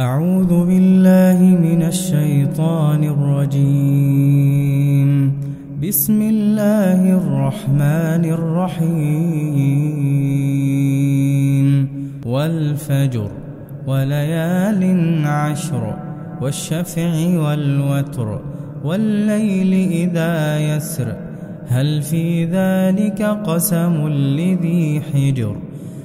أعوذ بالله من الشيطان الرجيم. بسم الله الرحمن الرحيم. والفجر وليال عشر والشفع والوتر والليل إذا يسر. هل في ذلك قسم لذي حجر؟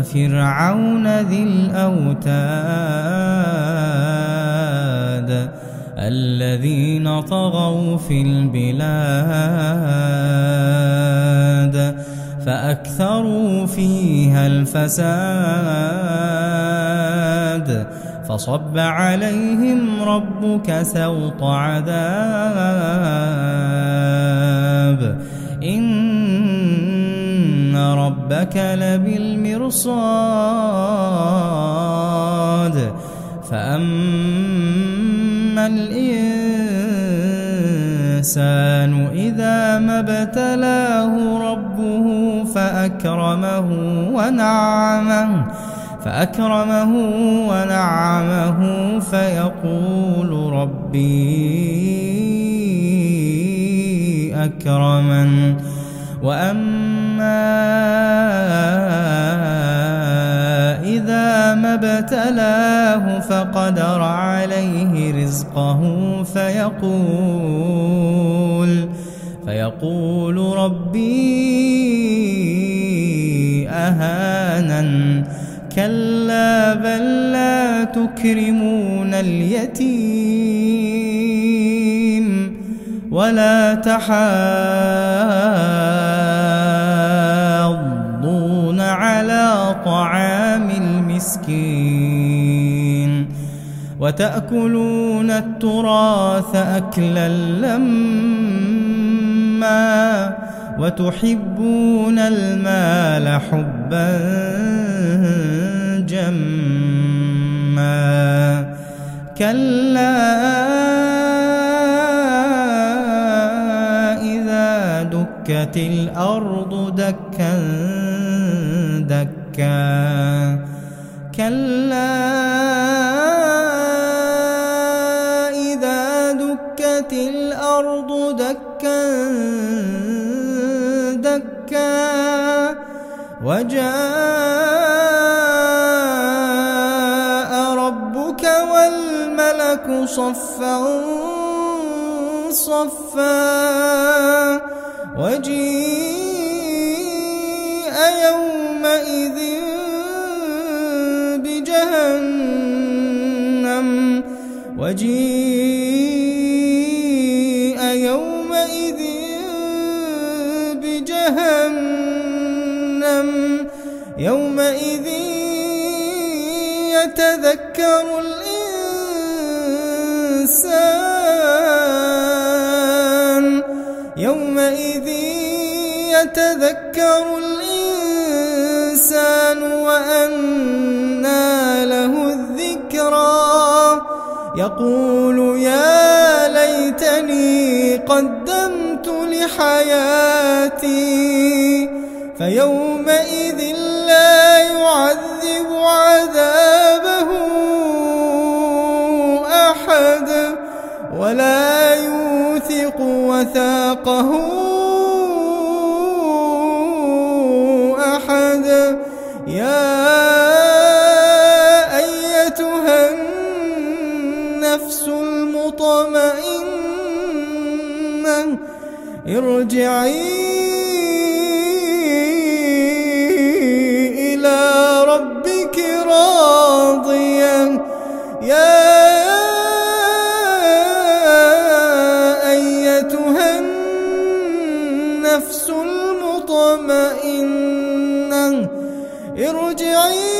وفرعون ذي الأوتاد الذين طغوا في البلاد فأكثروا فيها الفساد فصب عليهم ربك سوط عذاب إن ربك لبالمرصاد. فأما الإنسان إذا ما ابتلاه ربه فأكرمه ونعمه فأكرمه ونعمه فيقول ربي أكرمن. وأما إذا ما ابتلاه فقدر عليه رزقه فيقول فيقول ربي أهانن كلا بل لا تكرمون اليتيم ولا تحاضون المسكين وتأكلون التراث أكلا لما وتحبون المال حبا جما. كلا إذا دكت الأرض دكا دكا. كلا إذا دكت الأرض دكا دكا وجاء ربك والملك صفا صفا وجيء يومئذ وجيء يومئذ بجهنم. يومئذ يتذكر الإنسان. يومئذ يتذكر الإنسان وأنى يقول يا ليتني قدمت لحياتي فيومئذ لا يعذب عذابه أحد ولا يوثق وثاقه أحد. يا ارجعي إلى ربك راضية يا أيتها النفس المطمئنة ارجعي